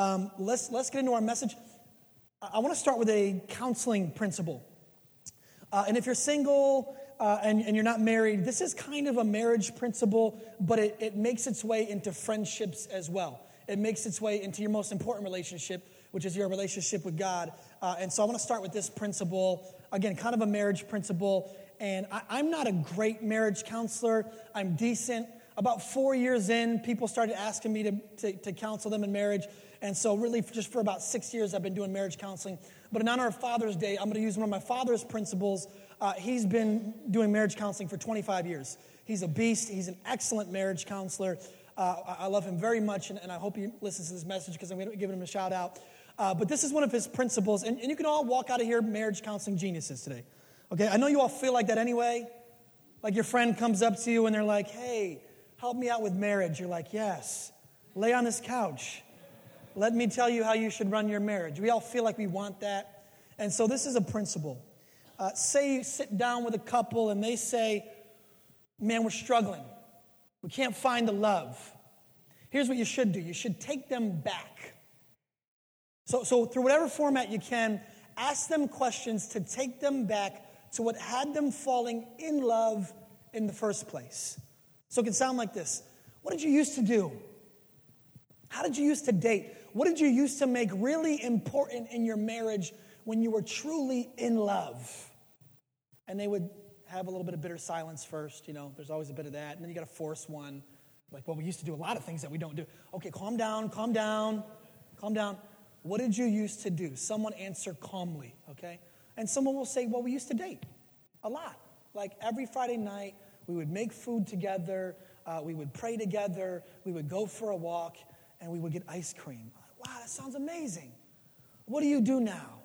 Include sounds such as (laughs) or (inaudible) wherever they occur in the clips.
Um, let's, let's get into our message. I, I want to start with a counseling principle. Uh, and if you're single uh, and, and you're not married, this is kind of a marriage principle, but it, it makes its way into friendships as well. It makes its way into your most important relationship, which is your relationship with God. Uh, and so I want to start with this principle. Again, kind of a marriage principle. And I, am not a great marriage counselor, I'm decent. About four years in, people started asking me to, to, to counsel them in marriage. And so, really, just for about six years, I've been doing marriage counseling. But in honor of Father's Day, I'm going to use one of my father's principles. Uh, he's been doing marriage counseling for 25 years. He's a beast, he's an excellent marriage counselor. Uh, I love him very much, and, and, I hope he listens to this message because I'm going to give him a shout out. Uh, but this is one of his principles, and, and you can all walk out of here marriage counseling geniuses today. Okay, I know you all feel like that anyway. Like your friend comes up to you and they're like, hey, help me out with marriage. You're like, yes, lay on this couch. Let me tell you how you should run your marriage. We all feel like we want that. And so this is a principle. Uh, say you sit down with a couple and they say, Man, we're struggling. We can't find the love. Here's what you should do you should take them back. So, so through whatever format you can, ask them questions to take them back to what had them falling in love in the first place. So it can sound like this What did you used to do? How did you used to date? What did you used to make really important in your marriage when you were truly in love? And they would have a little bit of bitter silence first. You know, there's always a bit of that. And then you got to force one. Like, well, we used to do a lot of things that we don't do. Okay, calm down, calm down, calm down. What did you used to do? Someone answer calmly, okay? And someone will say, well, we used to date a lot. Like every Friday night, we would make food together, uh, we would pray together, we would go for a walk, and we would get ice cream. Wow, that sounds amazing. What do you do now?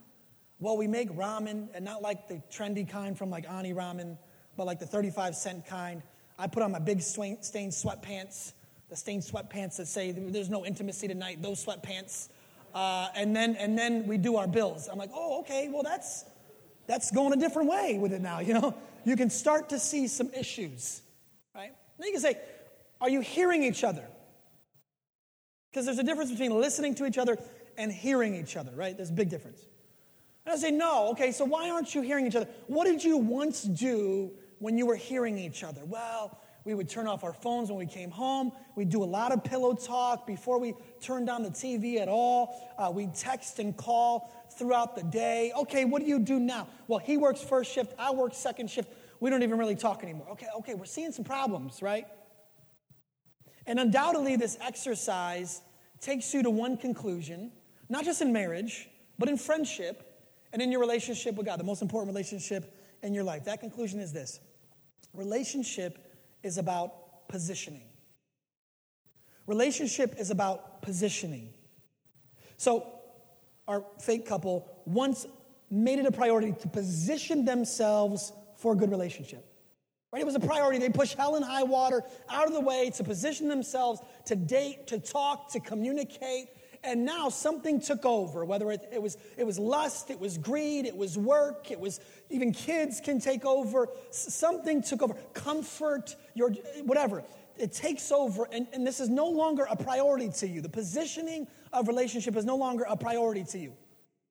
Well, we make ramen, and not like the trendy kind from like Ani Ramen, but like the 35 cent kind. I put on my big stained sweatpants, the stained sweatpants that say there's no intimacy tonight, those sweatpants. Uh, and, then, and then we do our bills. I'm like, oh, okay, well, that's, that's going a different way with it now, (laughs) you know? You can start to see some issues, right? Then you can say, are you hearing each other? Because there's a difference between listening to each other and hearing each other, right? There's a big difference. And I say, no, okay, so why aren't you hearing each other? What did you once do when you were hearing each other? Well, we would turn off our phones when we came home. We'd do a lot of pillow talk before we turned on the TV at all. Uh, we'd text and call throughout the day. Okay, what do you do now? Well, he works first shift, I work second shift. We don't even really talk anymore. Okay, okay, we're seeing some problems, right? And undoubtedly, this exercise takes you to one conclusion, not just in marriage, but in friendship and in your relationship with God, the most important relationship in your life. That conclusion is this relationship is about positioning. Relationship is about positioning. So, our fake couple once made it a priority to position themselves for a good relationship. Right? It was a priority. They pushed hell and high water out of the way to position themselves to date, to talk, to communicate. And now something took over, whether it, it, was, it was lust, it was greed, it was work, it was even kids can take over. Something took over. Comfort, your whatever. It takes over, and, and this is no longer a priority to you. The positioning of relationship is no longer a priority to you.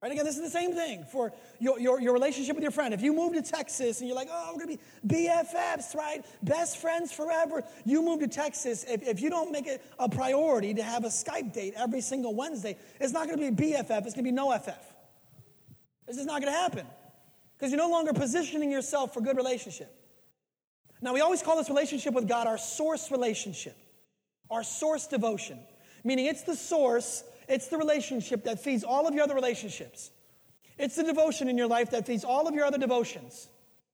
Right? Again, this is the same thing for your, your, your relationship with your friend. If you move to Texas and you're like, oh, we're going to be BFFs, right? Best friends forever. You move to Texas. If, if you don't make it a priority to have a Skype date every single Wednesday, it's not going to be BFF. It's going to be no FF. This is not going to happen because you're no longer positioning yourself for good relationship. Now, we always call this relationship with God our source relationship, our source devotion, meaning it's the source it's the relationship that feeds all of your other relationships. It's the devotion in your life that feeds all of your other devotions.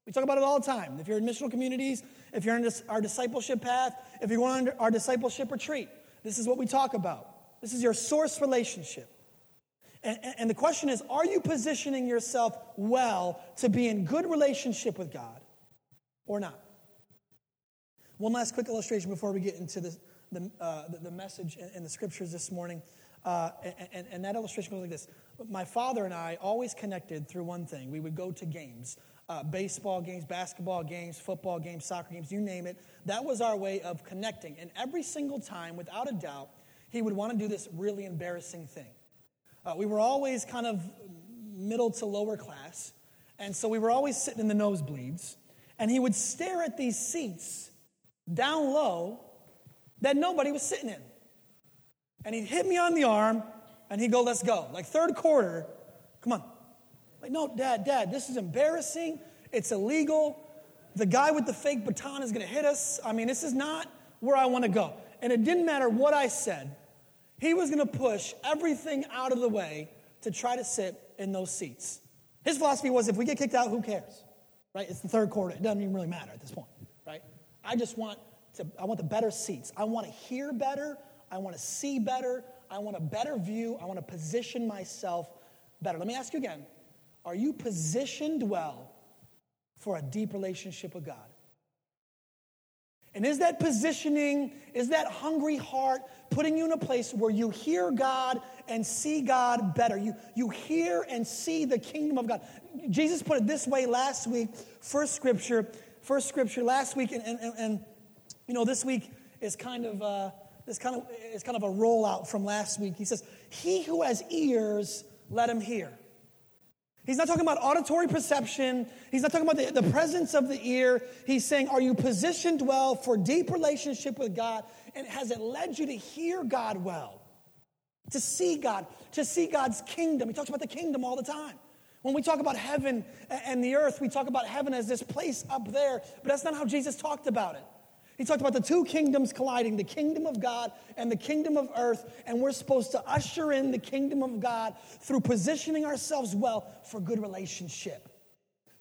We talk about it all the time. If you're in missional communities, if you're in our discipleship path, if you're on our discipleship retreat, this is what we talk about. This is your source relationship. And, and the question is are you positioning yourself well to be in good relationship with God or not? One last quick illustration before we get into the, the, uh, the, the message and the scriptures this morning. Uh, and, and, that illustration goes like this. My father and I always connected through one thing. We would go to games, uh, baseball games, basketball games, football games, soccer games, you name it. That was our way of connecting. And every single time, without a doubt, he would want to do this really embarrassing thing. Uh, we were always kind of middle to lower class, and so we were always sitting in the nosebleeds, and he would stare at these seats down low that nobody was sitting in. And he'd hit me on the arm, and he'd go, Let's go. Like third quarter, come on. Like, no, dad, dad, this is embarrassing. It's illegal. The guy with the fake baton is going to hit us. I mean, this is not where I want to go. And it didn't matter what I said, he was going to push everything out of the way to try to sit in those seats. His philosophy was if we get kicked out, who cares? Right? It's the third quarter. It doesn't even really matter at this point, right? I just want to, I want the better seats. I want to hear better. I want to see better. I want a better view. I want to position myself better. Let me ask you again Are you positioned well for a deep relationship with God? And is that positioning, is that hungry heart putting you in a place where you hear God and see God better? You, you hear and see the kingdom of God. Jesus put it this way last week, first scripture, first scripture last week, and, and, and you know, this week is kind of uh, this kind of is kind of a rollout from last week. He says, He who has ears, let him hear. He's not talking about auditory perception. He's not talking about the, the presence of the ear. He's saying, Are you positioned well for deep relationship with God? And has it led you to hear God well? To see God, to see God's kingdom. He talks about the kingdom all the time. When we talk about heaven and the earth, we talk about heaven as this place up there, but that's not how Jesus talked about it. He talked about the two kingdoms colliding the kingdom of God and the kingdom of earth, and we're supposed to usher in the kingdom of God through positioning ourselves well for good relationship,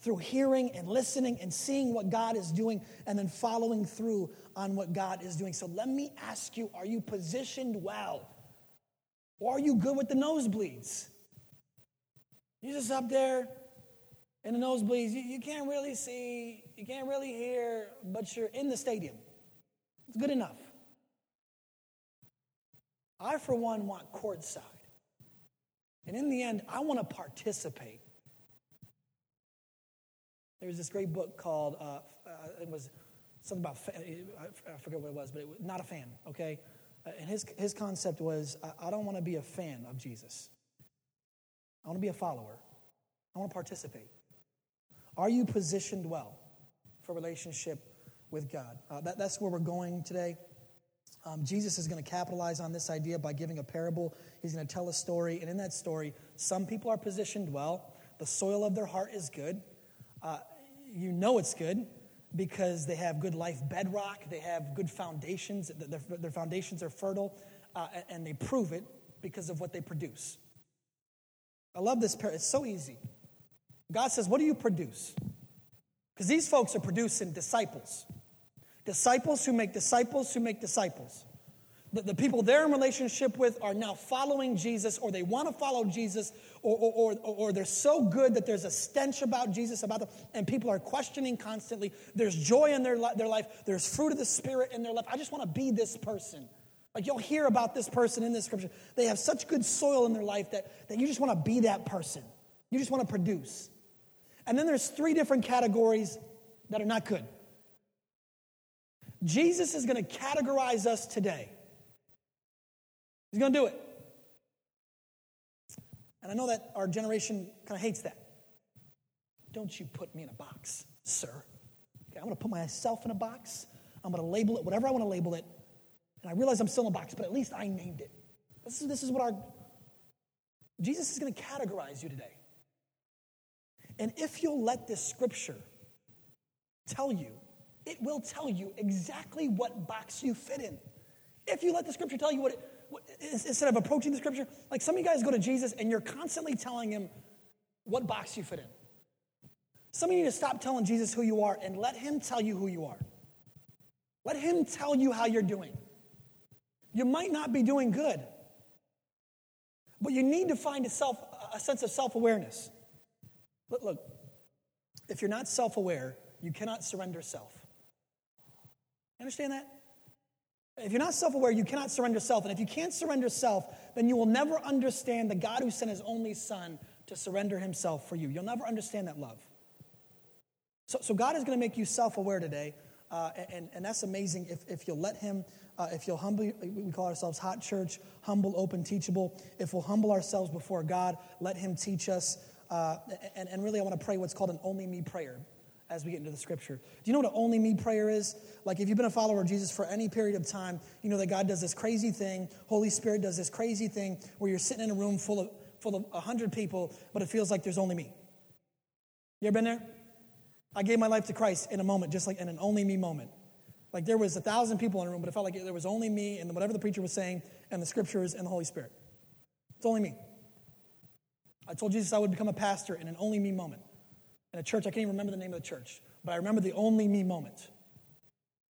through hearing and listening and seeing what God is doing, and then following through on what God is doing. So let me ask you are you positioned well? Or are you good with the nosebleeds? You're just up there in the nosebleeds. You, you can't really see, you can't really hear, but you're in the stadium. It's good enough. I, for one, want courtside. And in the end, I want to participate. There was this great book called, uh, uh, it was something about, I forget what it was, but it was not a fan, okay? Uh, and his, his concept was I don't want to be a fan of Jesus. I want to be a follower. I want to participate. Are you positioned well for relationship with God. Uh, that, that's where we're going today. Um, Jesus is going to capitalize on this idea by giving a parable. He's going to tell a story, and in that story, some people are positioned well. The soil of their heart is good. Uh, you know it's good because they have good life bedrock, they have good foundations, their, their foundations are fertile, uh, and they prove it because of what they produce. I love this parable. It's so easy. God says, What do you produce? Because these folks are producing disciples. Disciples who make disciples who make disciples. The, the people they're in relationship with are now following Jesus, or they want to follow Jesus, or, or, or, or they're so good that there's a stench about Jesus about them, and people are questioning constantly. There's joy in their, their life, there's fruit of the Spirit in their life. I just want to be this person. Like you'll hear about this person in this scripture. They have such good soil in their life that, that you just want to be that person. You just want to produce. And then there's three different categories that are not good. Jesus is going to categorize us today. He's going to do it. And I know that our generation kind of hates that. Don't you put me in a box, sir. Okay, I'm going to put myself in a box. I'm going to label it whatever I want to label it. And I realize I'm still in a box, but at least I named it. This is, this is what our. Jesus is going to categorize you today. And if you'll let this scripture tell you it will tell you exactly what box you fit in. If you let the scripture tell you what, it, what instead of approaching the scripture, like some of you guys go to Jesus and you're constantly telling him what box you fit in. Some of you need to stop telling Jesus who you are and let him tell you who you are. Let him tell you how you're doing. You might not be doing good, but you need to find a, self, a sense of self awareness. Look, look, if you're not self aware, you cannot surrender self. Understand that? If you're not self aware, you cannot surrender self. And if you can't surrender self, then you will never understand the God who sent his only son to surrender himself for you. You'll never understand that love. So, so God is going to make you self aware today. Uh, and, and that's amazing if, if you'll let him Uh, if you'll humble, we call ourselves Hot Church, humble, open, teachable. If we'll humble ourselves before God, let Him teach us. Uh, and, and really, I want to pray what's called an only me prayer as we get into the scripture. Do you know what an only me prayer is? Like if you've been a follower of Jesus for any period of time, you know that God does this crazy thing, Holy Spirit does this crazy thing where you're sitting in a room full of full of 100 people, but it feels like there's only me. You ever been there? I gave my life to Christ in a moment, just like in an only me moment. Like there was a thousand people in a room, but it felt like there was only me and whatever the preacher was saying and the scriptures and the Holy Spirit. It's only me. I told Jesus I would become a pastor in an only me moment. In a church, I can't even remember the name of the church, but I remember the only me moment.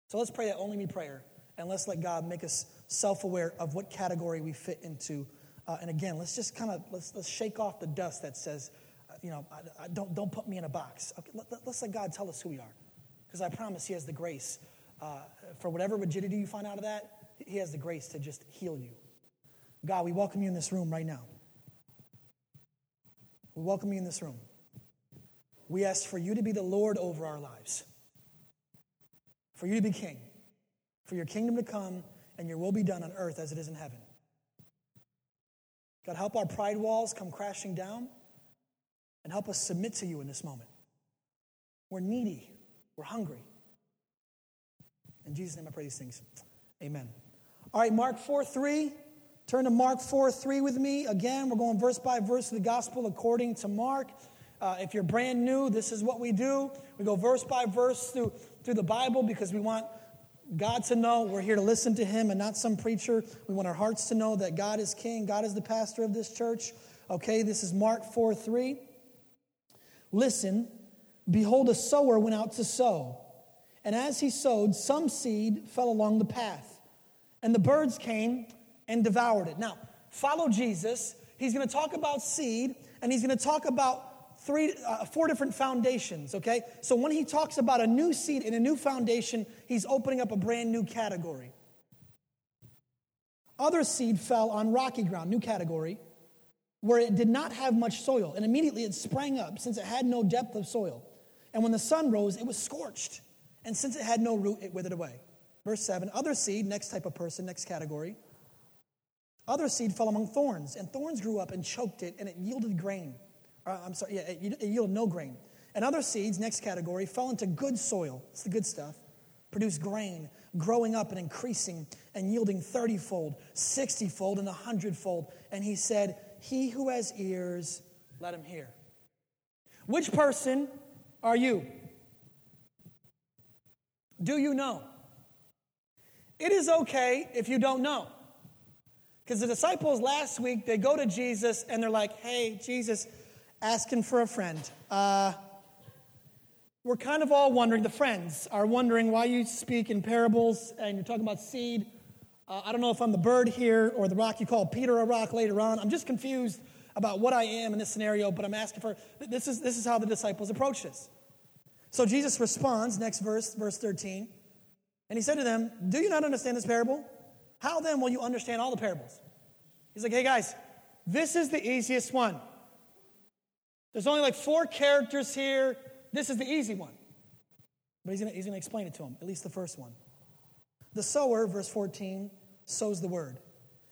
So let's pray that only me prayer, and let's let God make us self aware of what category we fit into. Uh, and again, let's just kind of let's, let's shake off the dust that says, uh, you know, I, I don't, don't put me in a box. Okay, let, us let God tell us who we are. Because I promise He has the grace. Uh, for whatever rigidity you find out of that, He has the grace to just heal you. God, we welcome you in this room right now. We welcome you in this room. We ask for you to be the Lord over our lives, for you to be king, for your kingdom to come and your will be done on earth as it is in heaven. God, help our pride walls come crashing down and help us submit to you in this moment. We're needy, we're hungry. In Jesus' name I pray these things. Amen. All right, Mark 4 3. Turn to Mark 4 3 with me. Again, we're going verse by verse of the gospel according to Mark. Uh, if you're brand new, this is what we do. We go verse by verse through, through the Bible because we want God to know we're here to listen to Him and not some preacher. We want our hearts to know that God is King, God is the pastor of this church. Okay, this is Mark 4 3. Listen, behold, a sower went out to sow. And as he sowed, some seed fell along the path, and the birds came and devoured it. Now, follow Jesus. He's going to talk about seed, and he's going to talk about three, uh, four different foundations, okay? So when he talks about a new seed and a new foundation, he's opening up a brand new category. Other seed fell on rocky ground, new category, where it did not have much soil, and immediately it sprang up since it had no depth of soil. And when the sun rose, it was scorched, and since it had no root, it withered away. Verse 7 Other seed, next type of person, next category. Other seed fell among thorns, and thorns grew up and choked it, and it yielded grain. Uh, I'm sorry, yeah, it, no grain. And other seeds, next category, fell into good soil. It's the good stuff. Produced grain, growing up and increasing and yielding 30 fold, 60 fold, and 100 fold. And he said, He who has ears, let him hear. Which person are you? Do you know? It is okay if you don't know. Because the disciples last week, they go to Jesus and they're like, hey, Jesus, asking for a friend. Uh, we're kind of all wondering, the friends are wondering why you speak in parables and you're talking about seed. Uh, I don't know if I'm the bird here or the rock you call Peter a rock later on. I'm just confused about what I am in this scenario, but I'm asking for this is, this is how the disciples approach this. So Jesus responds, next verse, verse 13, and he said to them, Do you not understand this parable? How then will you understand all the parables? He's like, Hey guys, this is the easiest one. There's only like four characters here. This is the easy one. But he's going to explain it to them, at least the first one. The sower, verse 14, sows the word.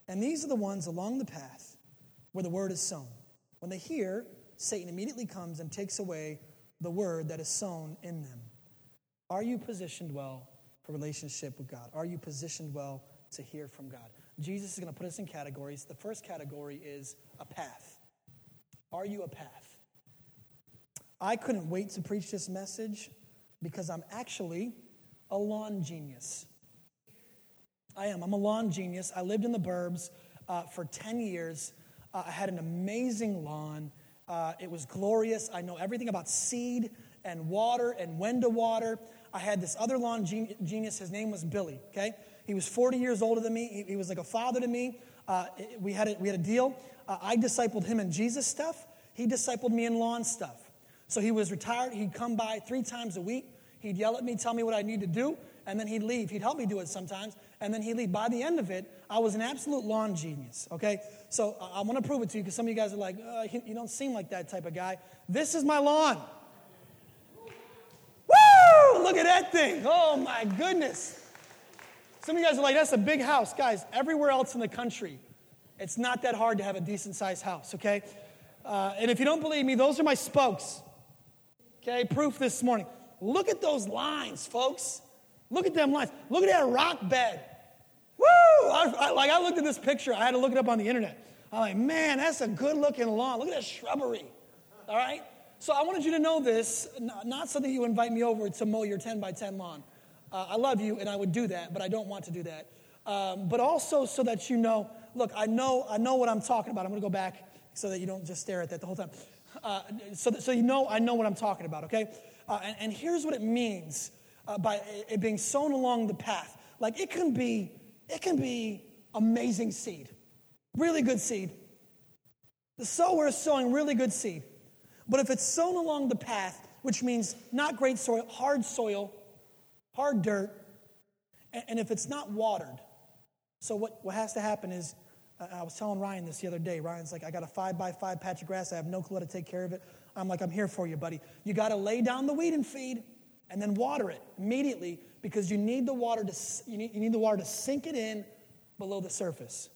And these are the ones along the path where the word is sown. When they hear, Satan immediately comes and takes away the word that is sown in them. Are you positioned well for relationship with God? Are you positioned well to hear from God? Jesus is going to put us in categories. The first category is a path. Are you a path? I couldn't wait to preach this message because I'm actually a lawn genius. I am. I'm a lawn genius. I lived in the burbs uh, for 10 years. Uh, I had an amazing lawn. Uh, it was glorious. I know everything about seed and water and when to water. I had this other lawn genius. His name was Billy, okay? He was 40 years older than me. He, he was like a father to me. Uh, we, had a, we had a deal. Uh, I discipled him in Jesus stuff. He discipled me in lawn stuff. So he was retired. He'd come by three times a week. He'd yell at me, tell me what I need to do, and then he'd leave. He'd help me do it sometimes, and then he'd leave. By the end of it, I was an absolute lawn genius, okay? So I, want to prove it to you because some of you guys are like, uh, you don't seem like that type of guy. This is my lawn. Woo! Look at that thing. Oh my goodness. Some of you guys are like, that's a big house. Guys, everywhere else in the country, it's not that hard to have a decent sized house, okay? Uh, and if you don't believe me, those are my spokes. Okay, proof this morning. Look at those lines, folks. Look at them lines. Look at that rock bed. Woo! I, I, like I looked at this picture, I had to look it up on the internet. I'm like, man, that's a good looking lawn. Look at that shrubbery. All right? So I wanted you to know this, not so that you invite me over to mow your 10 by 10 lawn. Uh, I love you and I would do that, but I don't want to do that. Um, but also so that you know, look, I know, I know what I'm talking about. I'm going to go back so that you don't just stare at that the whole time. Uh, so, so you know, I know what I'm talking about, okay? Uh, and, and, here's what it means uh, by it being sown along the path. Like it can be, it can be amazing seed, really good seed. The sower is sowing really good seed. But if it's sown along the path, which means not great soil, hard soil, hard dirt, and, and if it's not watered, so what, what has to happen is, I was telling Ryan this the other day. Ryan's like, I got a five by five patch of grass. I have no clue how to take care of it. I'm like, I'm here for you, buddy. You got to lay down the weed and feed and then water it immediately because you need the water to, you need, you need the water to sink it in below the surface.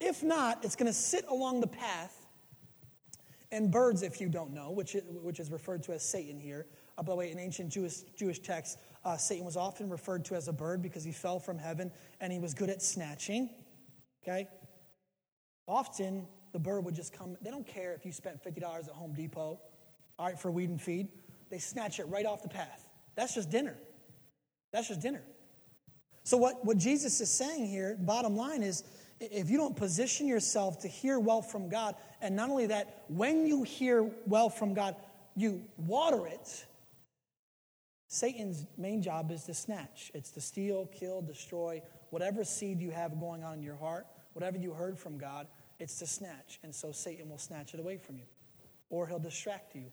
If not, it's going to sit along the path. And birds, if you don't know, which which is referred to as Satan here. Uh, by the way, in ancient Jewish, Jewish texts, uh, Satan was often referred to as a bird because he fell from heaven and he was good at snatching. Okay? Often, the bird would just come. They don't care if you spent $50 at Home Depot, all right, for weed and feed. They snatch it right off the path. That's just dinner. That's just dinner. So, what, what Jesus is saying here, bottom line is if you don't position yourself to hear well from God, and not only that, when you hear well from God, you water it, Satan's main job is to snatch. It's to steal, kill, destroy whatever seed you have going on in your heart, whatever you heard from God, it's to snatch. And so Satan will snatch it away from you. Or he'll distract you.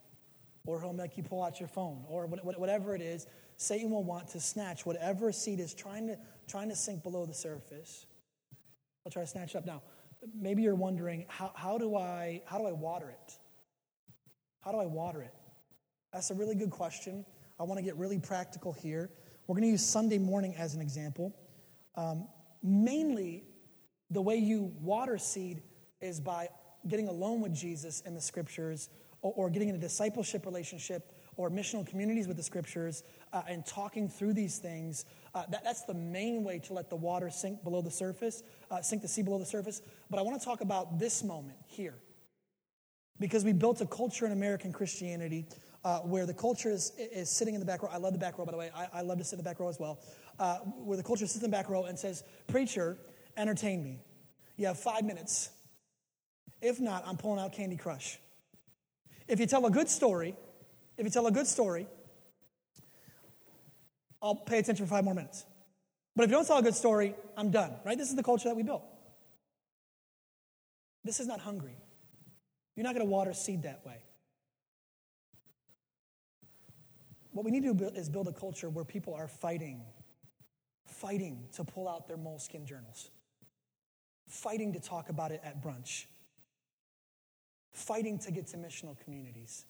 Or he'll make you pull out your phone. Or whatever it is, Satan will want to snatch whatever seed is trying to, trying to sink below the surface. I'll try to snatch it up. Now, maybe you're wondering, how, how, do I, how do I water it? How do I water it? That's a really good question. I want to get really practical here. We're going to use Sunday morning as an example. Um, mainly, the way you water seed is by getting alone with Jesus in the scriptures or, or getting in a discipleship relationship or missional communities with the scriptures uh, and talking through these things. Uh, that, that's the main way to let the water sink below the surface, uh, sink the sea below the surface. But I want to talk about this moment here. Because we built a culture in American Christianity uh, where the culture is, is sitting in the back row. I love the back row, by the way. I, I love to sit in the back row as well. Uh, where the culture sits in the back row and says, Preacher, entertain me. You have five minutes. If not, I'm pulling out Candy Crush. If you tell a good story, if you tell a good story, I'll pay attention for five more minutes. But if you don't tell a good story, I'm done, right? This is the culture that we built. This is not hungry. You're not going to water seed that way. What we need to do is build a culture where people are fighting, fighting to pull out their Moleskine journals, fighting to talk about it at brunch, fighting to get to missional communities.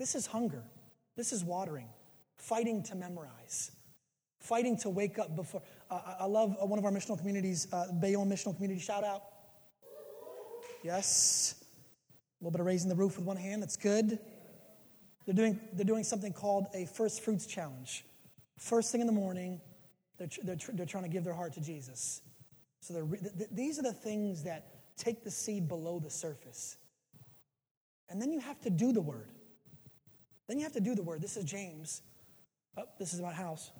This is hunger. This is watering, fighting to memorize, fighting to wake up before. Uh, I love one of our missional communities, uh, Bayonne Missional Community. Shout out. Yes. A little bit of raising the roof with one hand. That's good. They're doing, they're doing something called a first fruits challenge. First thing in the morning, they're, they're, they're trying to give their heart to Jesus. So th- these are the things that take the seed below the surface. And then you have to do the word. Then you have to do the word. This is James. Oh, this is my house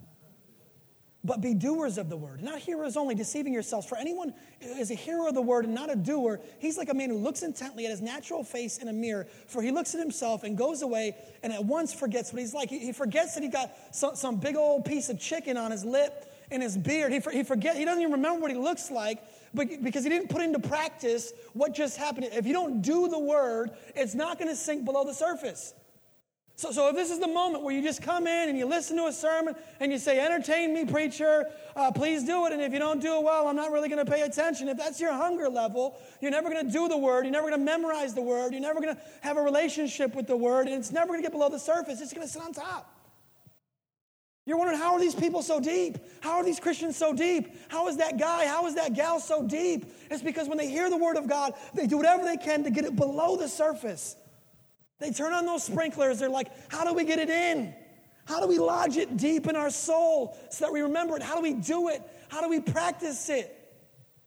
but be doers of the word, not hearers only, deceiving yourselves. For anyone is a hearer of the word and not a doer, he's like a man who looks intently at his natural face in a mirror. For he looks at himself and goes away and at once forgets what he's like. He, forgets that he got some, some, big old piece of chicken on his lip and his beard. He, he he doesn't even remember what he looks like but because he didn't put into practice what just happened. If you don't do the word, it's not going to sink below the surface. So, so if this is the moment where you just come in and you listen to a sermon and you say, Entertain me, preacher, uh, please do it. And if you don't do it well, I'm not really going to pay attention. If that's your hunger level, you're never going to do the word. You're never going to memorize the word. You're never going to have a relationship with the word. And it's never going to get below the surface. It's going to sit on top. You're wondering, how are these people so deep? How are these Christians so deep? How is that guy, how is that gal so deep? It's because when they hear the word of God, they do whatever they can to get it below the surface. They turn on those sprinklers. They're like, how do we get it in? How do we lodge it deep in our soul so that we remember it? How do we do it? How do we practice it?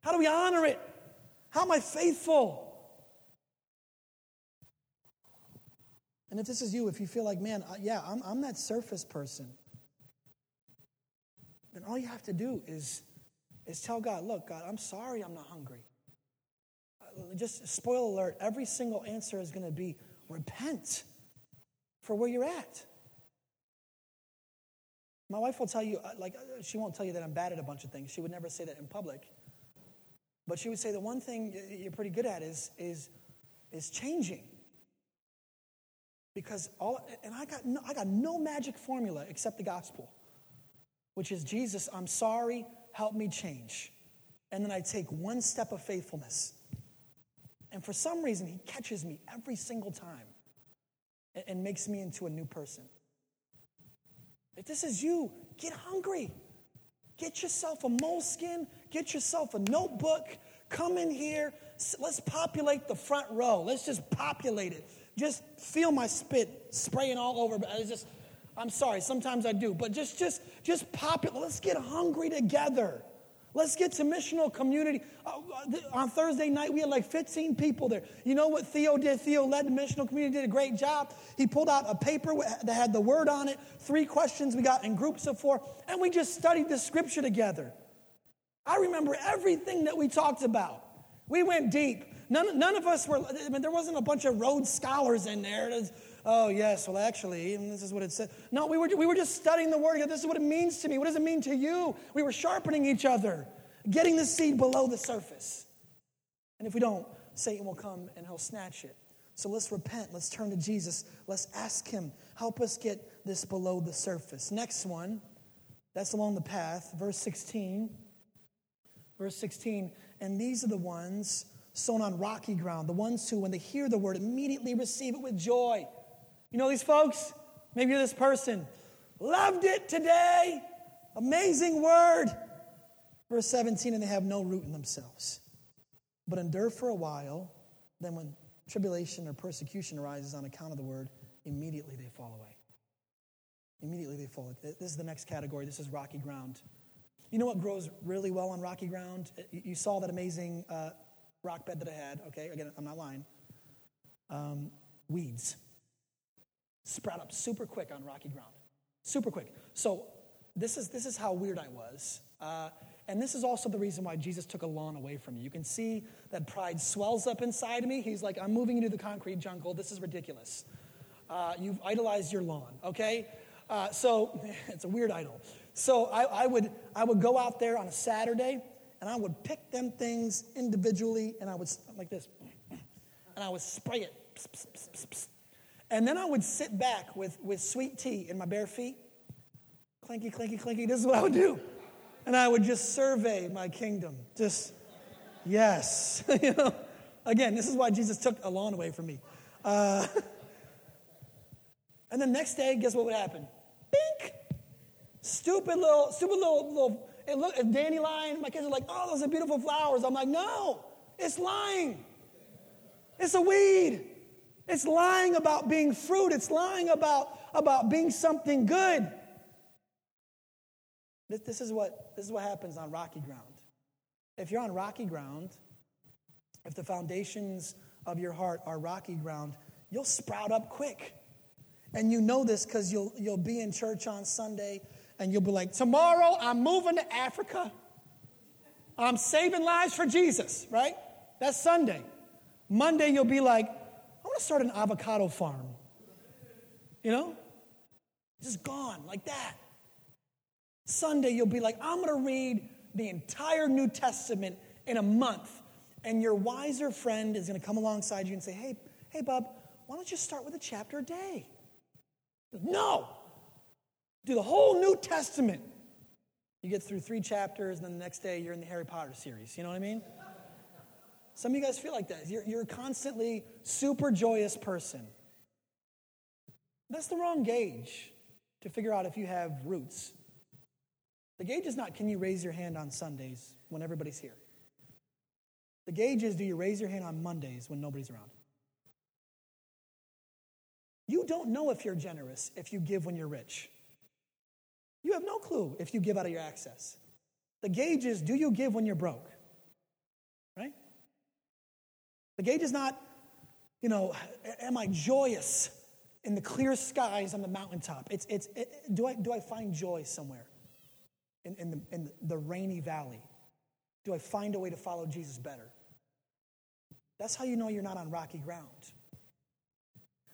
How do we honor it? How am I faithful? And if this is you, if you feel like, man, yeah, I'm, I'm that surface person then all you have to do is, is tell God, look, God, I'm sorry I'm not hungry. Uh, just spoil alert, every single answer is going to be repent for where you're at. My wife will tell you, uh, like, uh, she won't tell you that I'm bad at a bunch of things. She would never say that in public. But she would say the one thing you're pretty good at is, is, is changing. Because all, and I got, no, I got no magic formula except the gospel which is Jesus, I'm sorry, help me change. And then I take one step of faithfulness. And for some reason, he catches me every single time and, and makes me into a new person. If this is you, get hungry. Get yourself a Moleskine, get yourself a notebook, come in here. Let's populate the front row. Let's just populate it. Just feel my spit spraying all over. It's just I'm sorry, sometimes I do, but just just just pop it. Let's get hungry together. Let's get to missional community. Uh, on Thursday night, we had like 15 people there. You know what Theo did? Theo led the missional community, did a great job. He pulled out a paper that had the word on it, three questions we got in groups of four, and we just studied the scripture together. I remember everything that we talked about. We went deep. None, none of us were, I mean, there wasn't a bunch of Rhodes scholars in there oh, yes, well, actually, this is what it said. No, we were, we were just studying the word. This is what it means to me. What does it mean to you? We were sharpening each other, getting the seed below the surface. And if we don't, Satan will come and he'll snatch it. So let's repent. Let's turn to Jesus. Let's ask him, help us get this below the surface. Next one, that's along the path, verse 16. Verse 16, and these are the ones sown on rocky ground, the ones who, when they hear the word, immediately receive it with joy. You know these folks? Maybe you're this person. Loved it today. Amazing word. Verse 17, and they have no root in themselves, but endure for a while. Then, when tribulation or persecution arises on account of the word, immediately they fall away. Immediately they fall. This is the next category. This is rocky ground. You know what grows really well on rocky ground? You saw that amazing uh, rock bed that I had. Okay, again, I'm not lying. Um, weeds sprout up super quick on rocky ground. Super quick. So this is, this is how weird I was. Uh, and this is also the reason why Jesus took a lawn away from me. You can see that pride swells up inside me. He's like, I'm moving into the concrete jungle. This is ridiculous. Uh, you've idolized your lawn, okay? Uh, so (laughs) it's a weird idol. So I, I, would, I would go out there on a Saturday and I would pick them things individually and I would, like this, (clears throat) and I would spray it. Pss, pss, pss, and then I would sit back with, with sweet tea in my bare feet. Clinky, clinky, clinky. This is what I would do. And I would just survey my kingdom. Just, yes. (laughs) you know, again, this is why Jesus took a lawn away from me. Uh, and the next day, guess what would happen? Bink! Stupid little, stupid little, little, it look, dandelion. My kids are like, oh, those are beautiful flowers. I'm like, no, it's lying. It's a weed. It's lying about being fruit. It's lying about, about being something good. This, this, is what, this is what happens on rocky ground. If you're on rocky ground, if the foundations of your heart are rocky ground, you'll sprout up quick. And you know this because you'll, you'll be in church on Sunday and you'll be like, Tomorrow I'm moving to Africa. I'm saving lives for Jesus, right? That's Sunday. Monday, you'll be like, to start an avocado farm. You know? Just gone like that. Sunday, you'll be like, I'm going to read the entire New Testament in a month. And your wiser friend is going to come alongside you and say, Hey, hey, Bob, why don't you start with a chapter a day? No! Do the whole New Testament. You get through three chapters, and then the next day you're in the Harry Potter series. You know what I mean? Some of you guys feel like that. You're, you're a constantly super joyous person. That's the wrong gauge. to figure out if you have roots. The gauge is not can you raise your hand on Sundays when everybody's here. The gauge is do you raise your hand on Mondays when nobody's around? You don't know if you're generous if you give when you're rich. You have no clue if you give out of your access. The gauge is do you give when you're broke? The gauge is not, you know, am I joyous in the clear skies on the mountaintop? It's, it's, it, do, I, do I find joy somewhere? in, in, the, in the rainy valley? Do I find a way to follow Jesus better? That's how you know you're not on rocky ground.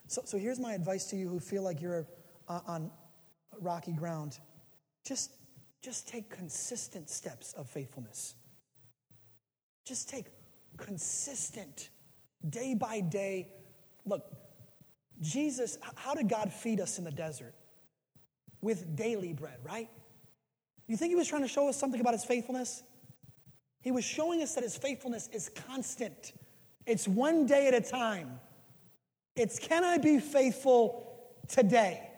So, so here's my advice to you who feel like you're uh, on rocky ground. Just, just take consistent steps of faithfulness. Just take consistent, day by day. Look, Jesus, how did God feed us in the desert? With daily bread, right? You think he was trying to show us something about his faithfulness? He was showing us that his faithfulness is constant, it's one day at a time. It's can I be faithful today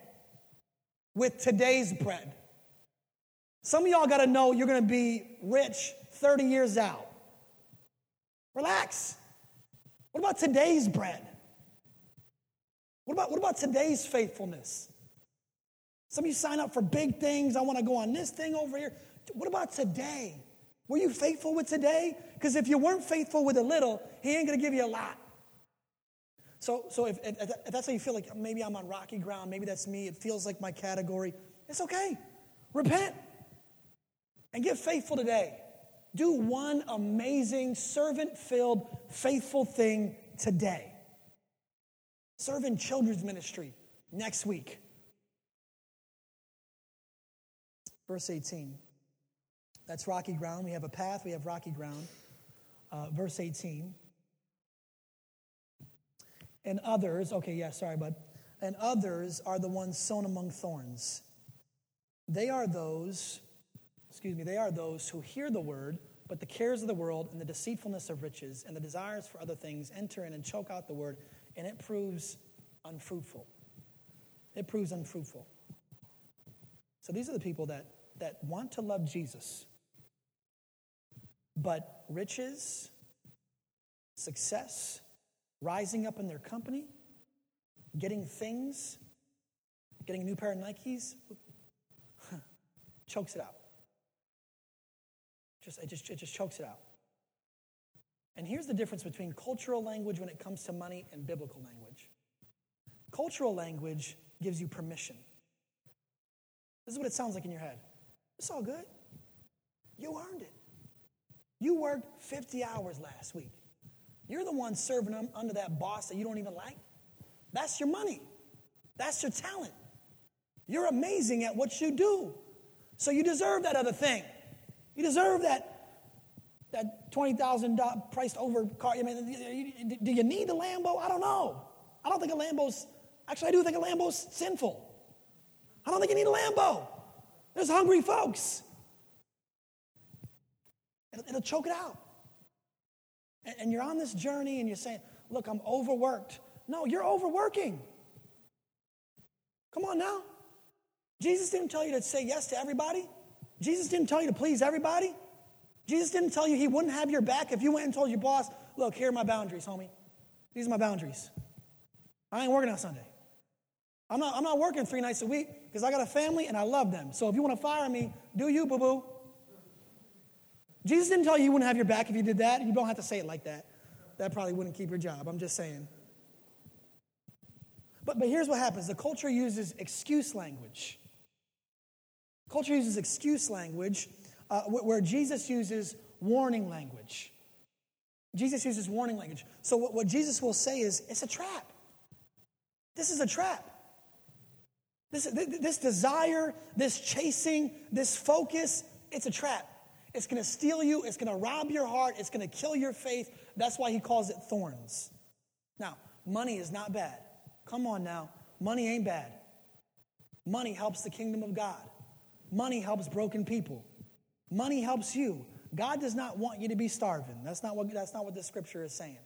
with today's bread? Some of y'all got to know you're going to be rich 30 years out. Relax. What about today's bread? What about, what about today's faithfulness? Some of you sign up for big things. I want to go on this thing over here. What about today? Were you faithful with today? Because if you weren't faithful with a little, he ain't going to give you a lot. So, so if, if, if, that's how you feel like maybe I'm on rocky ground, maybe that's me, it feels like my category, it's okay. Repent and get faithful today. Do one amazing, servant filled, faithful thing today. Serve in children's ministry next week. Verse 18. That's rocky ground. We have a path, we have rocky ground. Uh, verse 18. And others, okay, yeah, sorry, bud. And others are the ones sown among thorns. They are those, excuse me, they are those who hear the word, but the cares of the world and the deceitfulness of riches and the desires for other things enter in and choke out the word, and it proves unfruitful. It proves unfruitful. So these are the people that that want to love Jesus, but riches, success, rising up in their company, getting things, getting a new pair of Nikes, (laughs) chokes it out. Just, it, just, it just chokes it out. And here's the difference between cultural language when it comes to money and biblical language. Cultural language gives you permission. This is what it sounds like in your head. It's all good. You earned it. You worked 50 hours last week. You're the one serving them under that boss that you don't even like. That's your money. That's your talent. You're amazing at what you do. So you deserve that other thing. You deserve that that $20,000 priced over car. I mean, do you need the Lambo? I don't know. I don't think a Lambo's, actually, I do think a Lambo's sinful. I don't think you need a Lambo. There's hungry folks. It'll, it'll choke it out. And, and you're on this journey and you're saying, Look, I'm overworked. No, you're overworking. Come on now. Jesus didn't tell you to say yes to everybody. Jesus didn't tell you to please everybody. Jesus didn't tell you he wouldn't have your back if you went and told your boss, look, here are my boundaries, homie. These are my boundaries. I ain't working on Sunday. I'm not, I'm not working three nights a week because I got a family and I love them. So if you want to fire me, do you, boo boo. Jesus didn't tell you you wouldn't have your back if you did that. You don't have to say it like that. That probably wouldn't keep your job. I'm just saying. But, but here's what happens the culture uses excuse language. Culture uses excuse language uh, where Jesus uses warning language. Jesus uses warning language. So, what, what Jesus will say is, it's a trap. This is a trap. This, this desire, this chasing, this focus, it's a trap. It's going to steal you, it's going to rob your heart, it's going to kill your faith. That's why he calls it thorns. Now, money is not bad. Come on now. Money ain't bad. Money helps the kingdom of God. Money helps broken people. Money helps you. God does not want you to be starving. That's not what, that's not what the scripture is saying.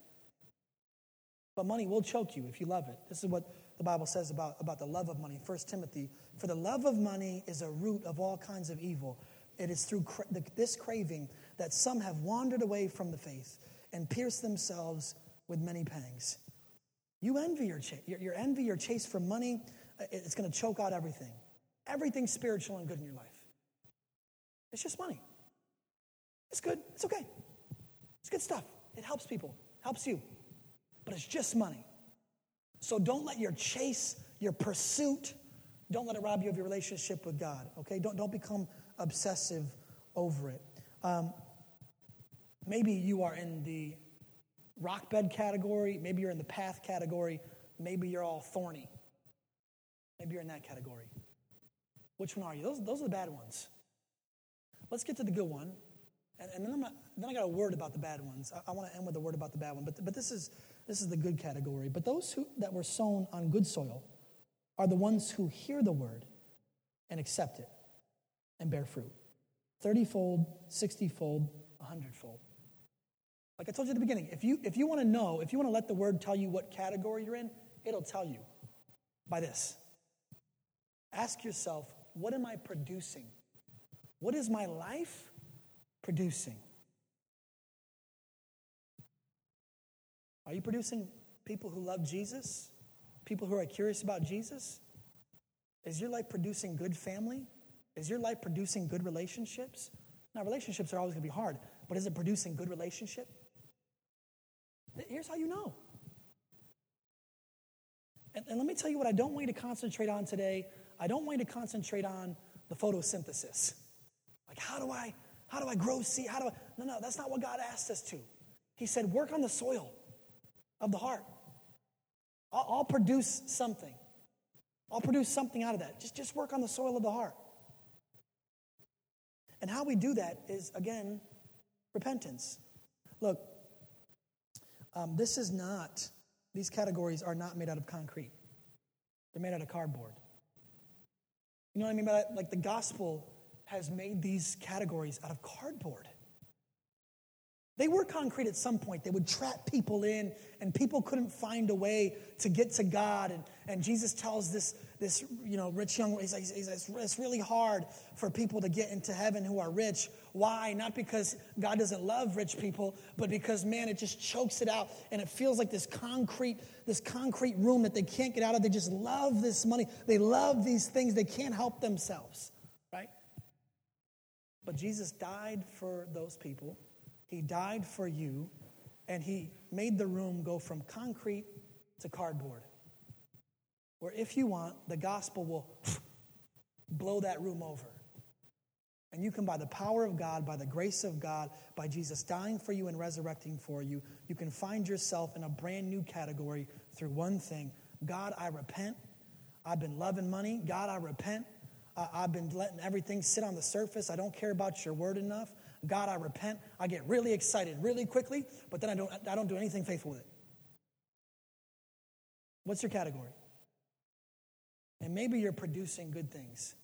But money will choke you if you love it. This is what the Bible says about, about the love of money. 1 Timothy, for the love of money is a root of all kinds of evil. It is through cra- this craving that some have wandered away from the faith and pierced themselves with many pangs. You envy your, your, your envy, your chase for money, uh, it's going to choke out everything. Everything spiritual and good in your life. It's just money. It's good. It's okay. It's good stuff. It helps people, helps you. But it's just money. So don't let your chase, your pursuit, don't let it rob you of your relationship with God, okay? Don't, don't become obsessive over it. Um, maybe you are in the rock bed category, maybe you're in the path category, maybe you're all thorny. Maybe you're in that category. Which one are you? Those, those are the bad ones. Let's get to the good one. And, and then, not, then, i got a word about the bad ones. I, I want to end with a word about the bad one. But, but this, is, this is the good category. But those who, that were sown on good soil are the ones who hear the word and accept it and bear fruit 30 fold, 60 fold, 100 fold. Like I told you at the beginning, if you, if you want to know, if you want to let the word tell you what category you're in, it'll tell you by this. Ask yourself, what am I producing? What is my life producing? Are you producing people who love Jesus? People who are curious about Jesus? Is your life producing good family? Is your life producing good relationships? Now, relationships are always going to be hard, but is it producing good relationship? Here's how you know. And, and let me tell you what I don't want you to concentrate on today. I don't want you to concentrate on the photosynthesis. Like, how do I, how do I grow seed? How do I? No, no, that's not what God asked us to. He said, work on the soil of the heart. I'll, I'll produce something. I'll produce something out of that. Just, just work on the soil of the heart. And how we do that is, again, repentance. Look, um, this is not, these categories are not made out of concrete, they're made out of cardboard. You know what I mean by that? Like the gospel has made these categories out of cardboard. They were concrete at some point. They would trap people in, and people couldn't find a way to get to God. And, and Jesus tells this, this you know, rich young, he's like, he's it's really hard for people to get into heaven who are rich. Why? Not because God doesn't love rich people, but because, man, it just chokes it out. And it feels like this concrete, this concrete room that they can't get out of. They just love this money. They love these things. They can't help themselves, right? But Jesus died for those people he died for you, and He made the room go from concrete to cardboard. Where, if you want, the gospel will (sniffs) blow that room over. And you can, by the power of God, by the grace of God, by Jesus dying for you and resurrecting for you, you can find yourself in a brand new category through one thing God, I repent. I've been loving money. God, I repent. I've been letting everything sit on the surface. I don't care about your word enough. God, I repent. I get really excited really quickly, but then I don't, I don't do anything faithful with it. What's your category? And maybe you're producing good things,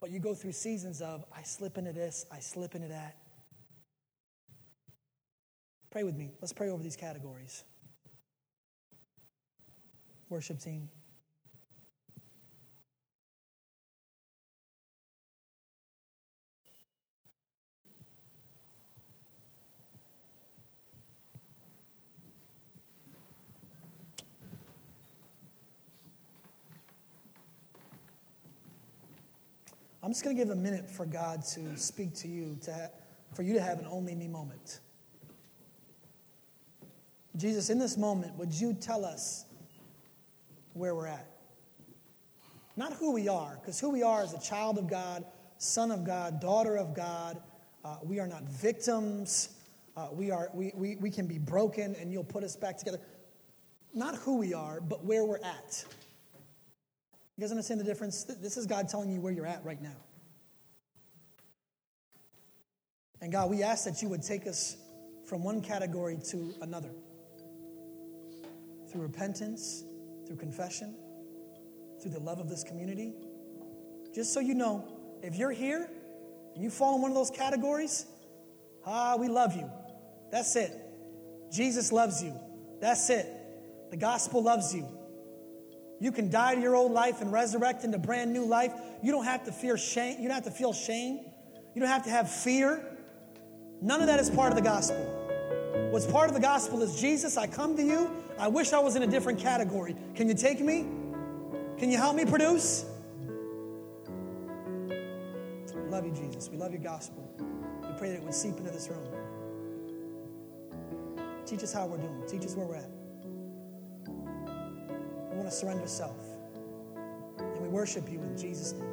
but you go through seasons of, I slip into this, I slip into that. Pray with me. Let's pray over these categories. Worship team. I'm just going to give a minute for God to speak to you, to ha- for you to have an only me moment. Jesus, in this moment, would you tell us where we're at? Not who we are, because who we are is a child of God, son of God, daughter of God. Uh, we are not victims. Uh, we, are, we, we, we can be broken and you'll put us back together. Not who we are, but where we're at. You guys understand the difference? This is God telling you where you're at right now. And God, we ask that you would take us from one category to another through repentance, through confession, through the love of this community. Just so you know, if you're here and you fall in one of those categories, ah, we love you. That's it. Jesus loves you. That's it. The gospel loves you. You can die to your old life and resurrect into brand new life. You don't have to fear shame. You don't have to feel shame. You don't have to have fear. None of that is part of the gospel. What's part of the gospel is Jesus, I come to you. I wish I was in a different category. Can you take me? Can you help me produce? We love you, Jesus. We love your gospel. We pray that it would seep into this room. Teach us how we're doing. Teach us where we're at. Want to surrender self. And we worship you in Jesus' name.